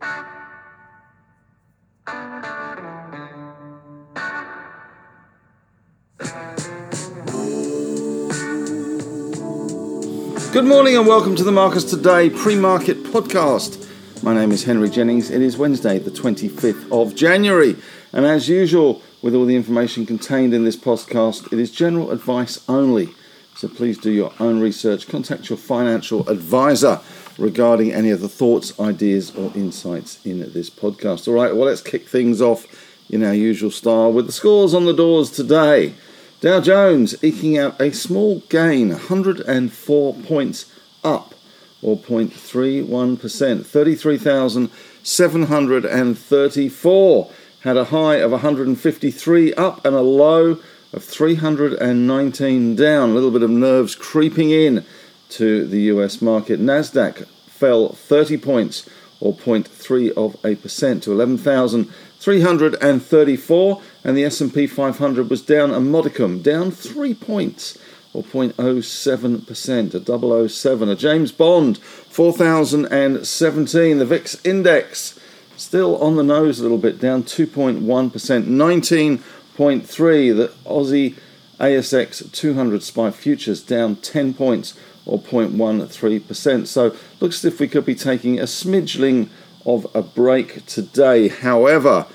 Good morning and welcome to the Marcus Today pre market podcast. My name is Henry Jennings. It is Wednesday, the 25th of January. And as usual, with all the information contained in this podcast, it is general advice only. So please do your own research. Contact your financial advisor regarding any of the thoughts, ideas, or insights in this podcast. All right, well, let's kick things off in our usual style with the scores on the doors today. Dow Jones eking out a small gain, 104 points up, or 0.31%, 33,734. Had a high of 153 up and a low of 319 down. A little bit of nerves creeping in to the US market. Nasdaq fell 30 points, or 0.3 of a percent, to 11,334 and the S&P 500 was down a modicum, down three points, or 0.07%, a 007. A James Bond, 4017. The VIX index still on the nose a little bit, down 2.1%, 19.3. The Aussie ASX 200 SPI futures down 10 points, or 0.13%. So looks as if we could be taking a smidgeling of a break today. However,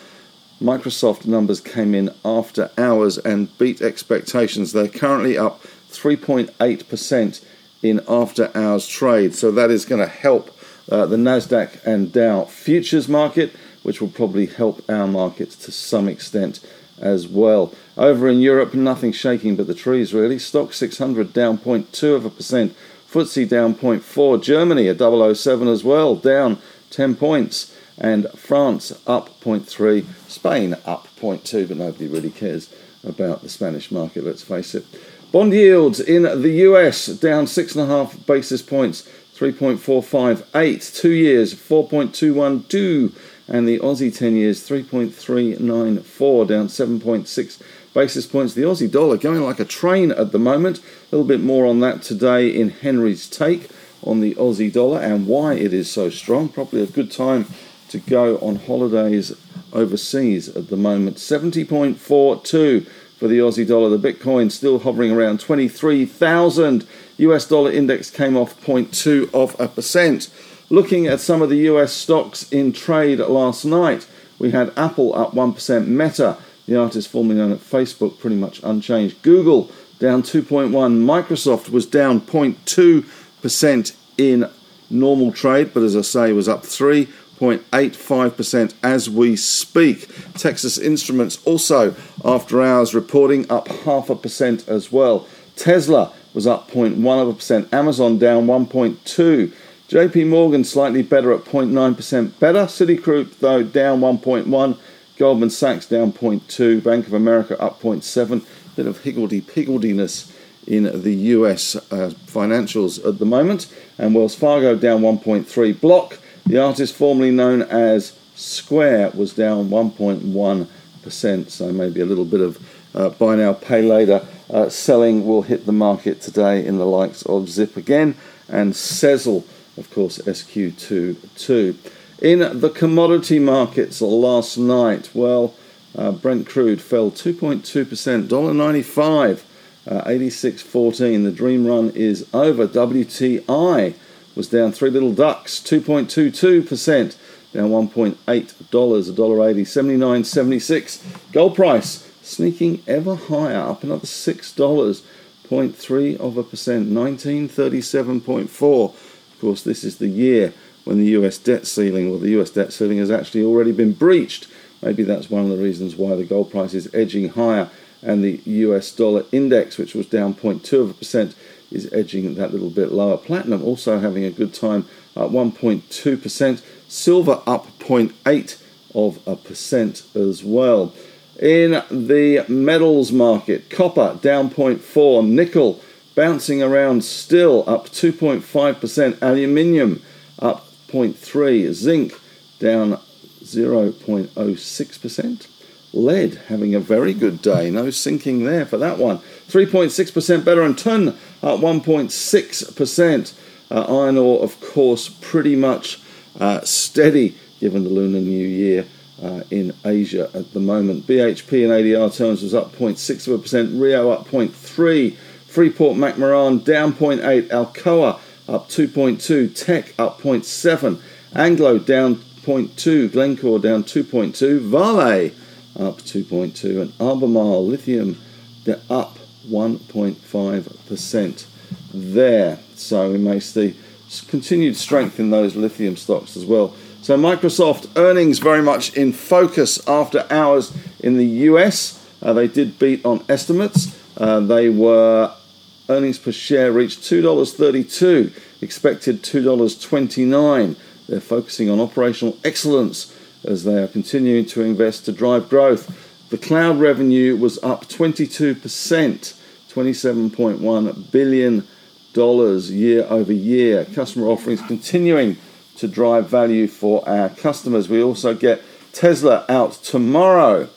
Microsoft numbers came in after hours and beat expectations. They're currently up 3.8% in after hours trade. So that is going to help uh, the NASDAQ and Dow futures market, which will probably help our markets to some extent as well. Over in Europe, nothing shaking but the trees really. Stoxx 600 down 0.2 of a percent. FTSE down 0.4. Germany a 007 as well, down 10 points and France up 0.3, Spain up 0.2, but nobody really cares about the Spanish market, let's face it. Bond yields in the US down 6.5 basis points, 3.458, two years 4.212, and the Aussie 10 years 3.394, down 7.6 basis points. The Aussie dollar going like a train at the moment. A little bit more on that today in Henry's take on the Aussie dollar and why it is so strong. Probably a good time to go on holidays overseas at the moment. 70.42 for the Aussie dollar. The Bitcoin still hovering around 23,000. US dollar index came off 0.2 of a percent. Looking at some of the US stocks in trade last night, we had Apple up 1%, Meta, the artist formerly known as Facebook, pretty much unchanged. Google down 2.1, Microsoft was down 0.2% in normal trade, but as I say, was up 3. 0.85% as we speak. Texas Instruments also after hours reporting up half a percent as well. Tesla was up 0.1 of a percent. Amazon down 1.2. JP Morgan slightly better at 0.9% better. Citigroup though down 1.1. Goldman Sachs down 0.2. Bank of America up 0.7. Bit of higgledy pigglediness in the US uh, financials at the moment. And Wells Fargo down 1.3. Block the artist formerly known as Square was down 1.1%, so maybe a little bit of uh, buy now, pay later uh, selling will hit the market today in the likes of Zip again and Sezzle, of course, SQ22. In the commodity markets last night, well, uh, Brent crude fell 2.2%, $1.95, uh, 86.14. The dream run is over. WTI was down three little ducks, 2.22%, down $1.8, $1.80, 79.76. Gold price sneaking ever higher, up another $6, 0.3 of a percent, 1937.4. Of course, this is the year when the US debt ceiling, well, the US debt ceiling has actually already been breached. Maybe that's one of the reasons why the gold price is edging higher and the US dollar index, which was down 0.2 of a percent, is edging that little bit lower. Platinum also having a good time at 1.2%. Silver up 0.8 of a percent as well. In the metals market, copper down 0.4, nickel bouncing around still up 2.5%, aluminium up 0.3, zinc down 0.06%. Lead having a very good day. No sinking there for that one. 3.6% better and tin at 1.6%. Uh, iron ore, of course, pretty much uh, steady given the Lunar New Year uh, in Asia at the moment. BHP in ADR terms was up 0.6%, Rio up 0.3%, Freeport McMoran down 0.8%, Alcoa up 2.2, Teck up 0.7%, Anglo down 0.2%, Glencore down 2.2, Vale up 2.2, and Albemarle Lithium they're up 1.5% there. So we may see continued strength in those lithium stocks as well. So Microsoft earnings very much in focus after hours in the US. Uh, they did beat on estimates. Uh, they were earnings per share reached $2.32, expected $2.29. They're focusing on operational excellence as they are continuing to invest to drive growth. The cloud revenue was up 22%, $27.1 billion year over year. Customer offerings continuing to drive value for our customers. We also get Tesla out tomorrow,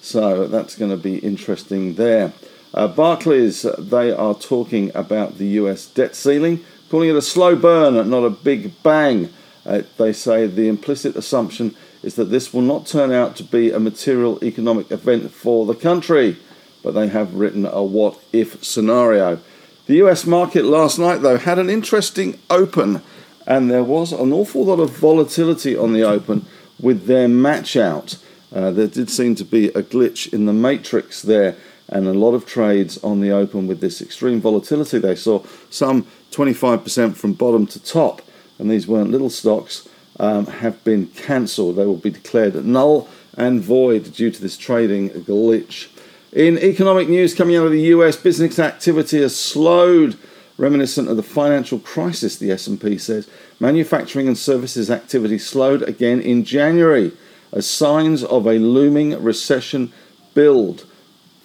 so that's going to be interesting there. Uh, Barclays, they are talking about the US debt ceiling, calling it a slow burn, not a big bang. Uh, they say the implicit assumption is that this will not turn out to be a material economic event for the country, but they have written a what if scenario. The US market last night, though, had an interesting open, and there was an awful lot of volatility on the open with their match out. Uh, there did seem to be a glitch in the matrix there, and a lot of trades on the open with this extreme volatility. They saw some 25% from bottom to top, and these weren't little stocks um, have been cancelled. They will be declared null and void due to this trading glitch. In economic news coming out of the US, business activity has slowed, reminiscent of the financial crisis, the S&P says. Manufacturing and services activity slowed again in January as signs of a looming recession build.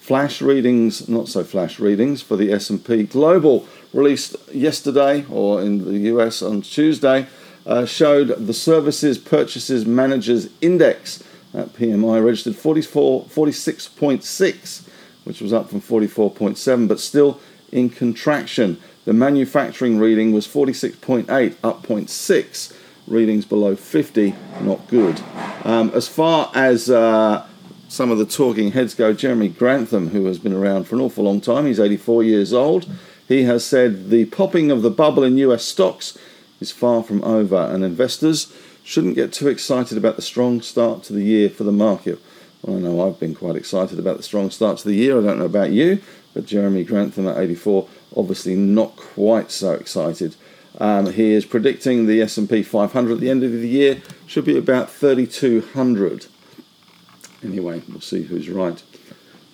Flash readings, not so flash readings for the S&P Global released yesterday or in the US on Tuesday uh, showed the Services Purchases Managers Index. That PMI registered 44, 46.6, which was up from 44.7, but still in contraction. The manufacturing reading was 46.8, up 0.6. Readings below 50, not good. Um, as far as uh, some of the talking heads go, Jeremy Grantham, who has been around for an awful long time, he's 84 years old. He has said the popping of the bubble in US stocks is far from over, and investors shouldn't get too excited about the strong start to the year for the market. Well, I know I've been quite excited about the strong start to the year. I don't know about you, but Jeremy Grantham at 84, obviously not quite so excited. Um, he is predicting the S&P 500 at the end of the year should be about 3,200. Anyway, we'll see who's right.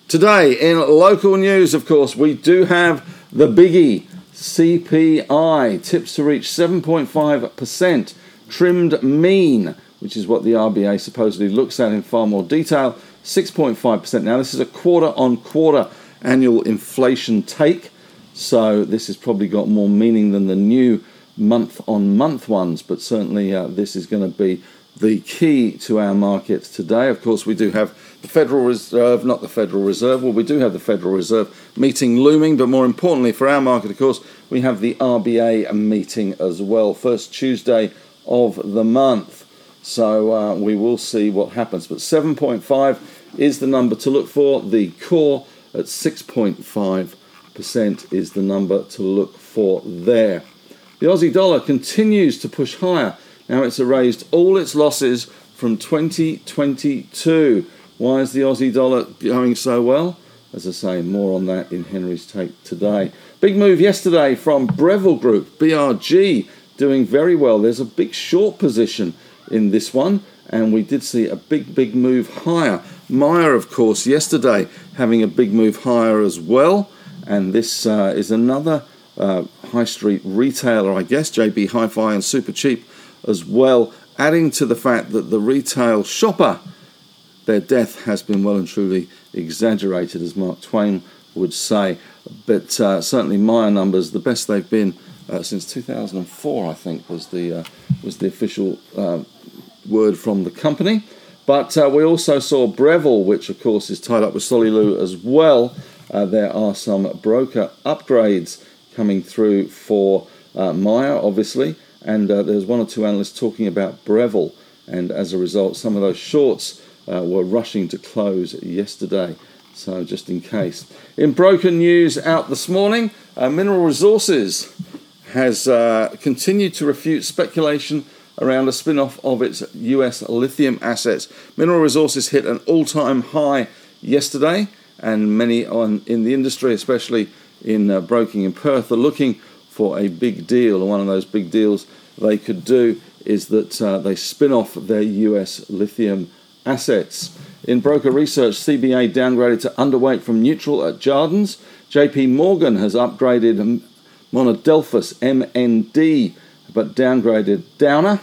Today, in local news, of course, we do have the biggie CPI tips to reach 7.5%, trimmed mean, which is what the RBA supposedly looks at in far more detail, 6.5%. Now, this is a quarter on quarter annual inflation take, so this has probably got more meaning than the new month on month ones, but certainly uh, this is going to be the key to our market today. Of course, we do have the Federal Reserve, not the Federal Reserve, well, we do have the Federal Reserve meeting looming, but more importantly for our market, of course, we have the RBA meeting as well, first Tuesday of the month. So uh, we will see what happens. But 7.5 is the number to look for. The core at 6.5% is the number to look for there. The Aussie dollar continues to push higher now it's erased all its losses from 2022. Why is the Aussie dollar going so well? As I say, more on that in Henry's take today. Big move yesterday from Breville Group, BRG, doing very well. There's a big short position in this one, and we did see a big, big move higher. Myer, of course, yesterday having a big move higher as well, and this uh, is another uh, high street retailer, I guess, JB Hi Fi and Supercheap as well, adding to the fact that the retail shopper, their death has been well and truly exaggerated, as Mark Twain would say. But uh, certainly, Myer numbers, the best they've been uh, since 2004, I think, was the uh, was the official uh, word from the company. But uh, we also saw Breville, which of course is tied up with Solilu as well. Uh, there are some broker upgrades coming through for Myer, obviously and uh, there's one or two analysts talking about Breville and as a result, some of those shorts uh, were rushing to close yesterday. So, just in case. In broken news out this morning, uh, Mineral Resources has uh, continued to refute speculation around a spin off of its US lithium assets. Mineral Resources hit an all time high yesterday, and many on, in the industry, especially in uh, broking in Perth, are looking for a big deal. And one of those big deals they could do is that uh, they spin off their US lithium assets. In broker research, CBA downgraded to underweight from neutral at Jarden's. JP Morgan has upgraded Monadelphous MND but downgraded Downer.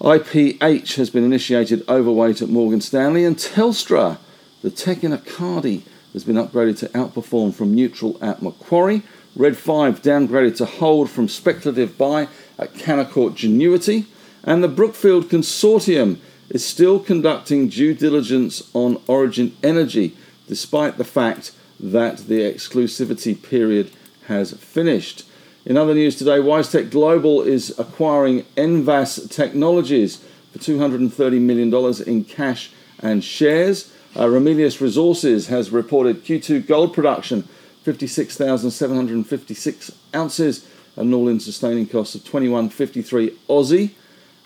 IPH has been initiated overweight at Morgan Stanley, and Telstra, the tech in Cardi, has been upgraded to outperform from neutral at Macquarie. Red 5 downgraded to hold from speculative buy at Canaccord Genuity. And the Brookfield Consortium is still conducting due diligence on Origin Energy, despite the fact that the exclusivity period has finished. In other news today, WiseTech Global is acquiring Envase Technologies for $230 million in cash and shares. Uh, Resources has reported Q2 gold production 56,756 ounces, an all in sustaining cost of 21.53 Aussie.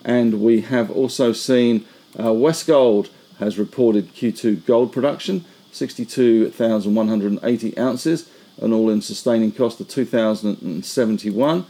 And we have also seen uh, Westgold has reported Q2 gold production 62,180 ounces an all in sustaining cost of 2071.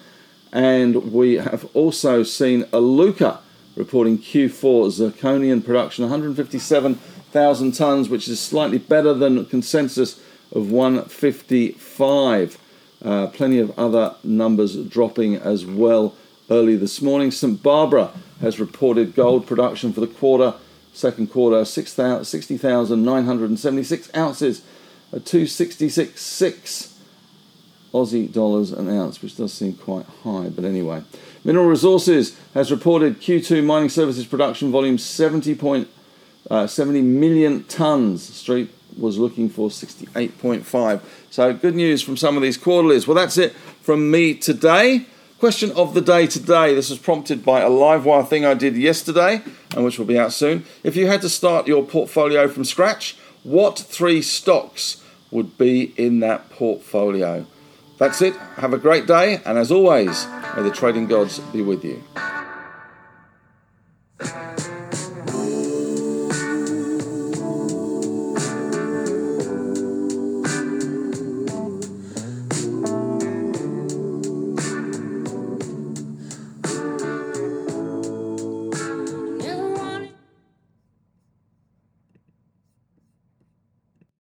And we have also seen Iluka reporting Q4 zirconian production 157,000 tonnes, which is slightly better than consensus of 155. Uh, plenty of other numbers dropping as well early this morning. St Barbara has reported gold production for the quarter, second quarter, 60,976 ounces at 266.6 Aussie dollars an ounce, which does seem quite high, but anyway. Mineral Resources has reported Q2 mining services production volume 70, point, uh, 70 million tonnes. Street was looking for 68.5. So good news from some of these quarterlies. Well, that's it from me today. Question of the day today. This was prompted by a live wire thing I did yesterday, and which will be out soon. If you had to start your portfolio from scratch, what three stocks would be in that portfolio? That's it. Have a great day, and as always, may the trading gods be with you.